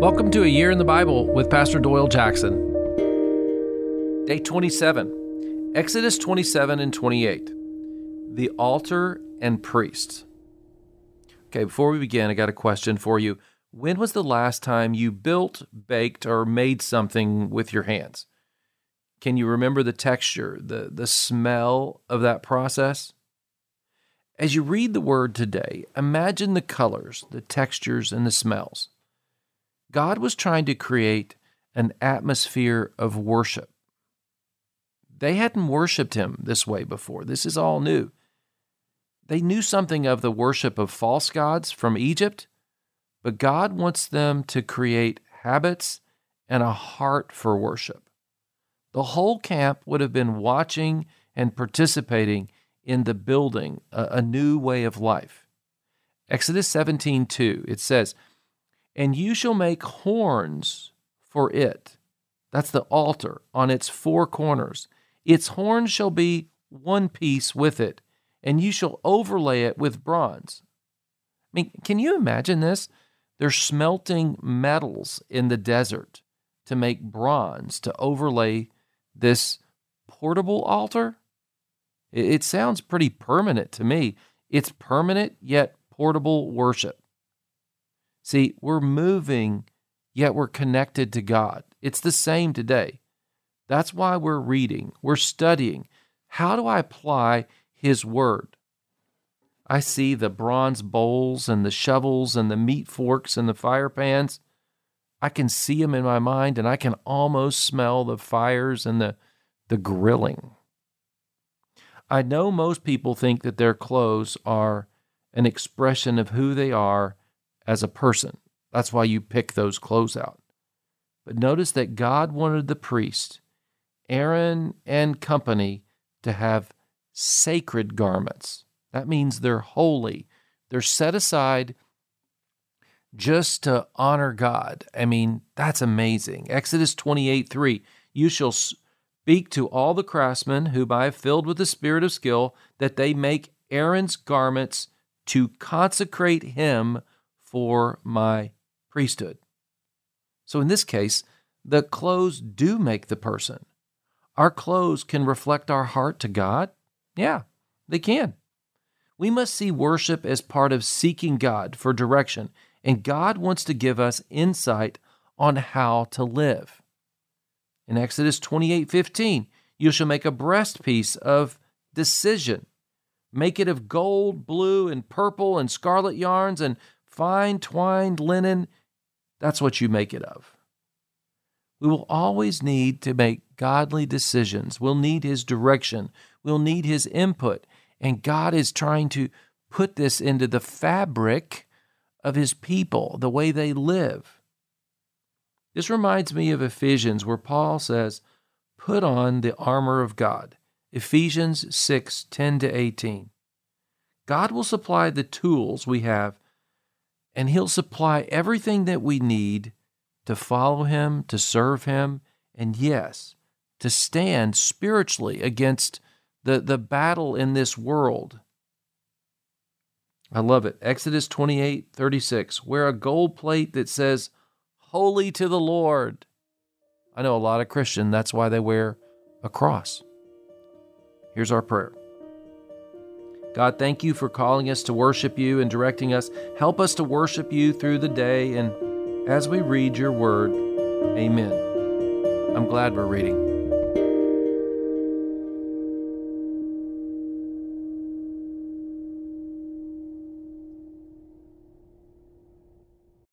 Welcome to A Year in the Bible with Pastor Doyle Jackson. Day 27, Exodus 27 and 28. The altar and priests. Okay, before we begin, I got a question for you. When was the last time you built, baked, or made something with your hands? Can you remember the texture, the, the smell of that process? As you read the word today, imagine the colors, the textures, and the smells. God was trying to create an atmosphere of worship. They hadn't worshiped him this way before. This is all new. They knew something of the worship of false gods from Egypt, but God wants them to create habits and a heart for worship. The whole camp would have been watching and participating in the building a, new way of life. Exodus 17 2, it says, and you shall make horns for it. That's the altar on its four corners. Its horns shall be one piece with it, and you shall overlay it with bronze. I mean, can you imagine this? They're smelting metals in the desert to make bronze to overlay this portable altar. It sounds pretty permanent to me. It's permanent yet portable worship. See, we're moving, yet we're connected to God. It's the same today. That's why we're reading, we're studying. How do I apply His Word? I see the bronze bowls and the shovels and the meat forks and the fire pans. I can see them in my mind and I can almost smell the fires and the, the grilling. I know most people think that their clothes are an expression of who they are as a person. That's why you pick those clothes out. But notice that God wanted the priest, Aaron and company, to have sacred garments. That means they're holy, they're set aside just to honor God. I mean, that's amazing. Exodus 28 3 You shall speak to all the craftsmen whom I have filled with the spirit of skill, that they make Aaron's garments to consecrate him for my priesthood. So in this case, the clothes do make the person. Our clothes can reflect our heart to God. Yeah, they can. We must see worship as part of seeking God for direction, and God wants to give us insight on how to live. In Exodus 28 15, you shall make a breastpiece of decision. Make it of gold, blue, and purple, and scarlet yarns, and fine twined linen, that's what you make it of. We will always need to make godly decisions. We'll need His direction. We'll need His input. And God is trying to put this into the fabric of His people, the way they live. This reminds me of Ephesians, where Paul says, Put on the armor of God. Ephesians 6 10 to 18. God will supply the tools we have and He'll supply everything that we need to follow Him, to serve Him, and yes, to stand spiritually against the, the battle in this world. I love it. Exodus 28 36. Wear a gold plate that says, Holy to the Lord. I know a lot of Christians, that's why they wear a cross. Here's our prayer God, thank you for calling us to worship you and directing us. Help us to worship you through the day and as we read your word. Amen. I'm glad we're reading.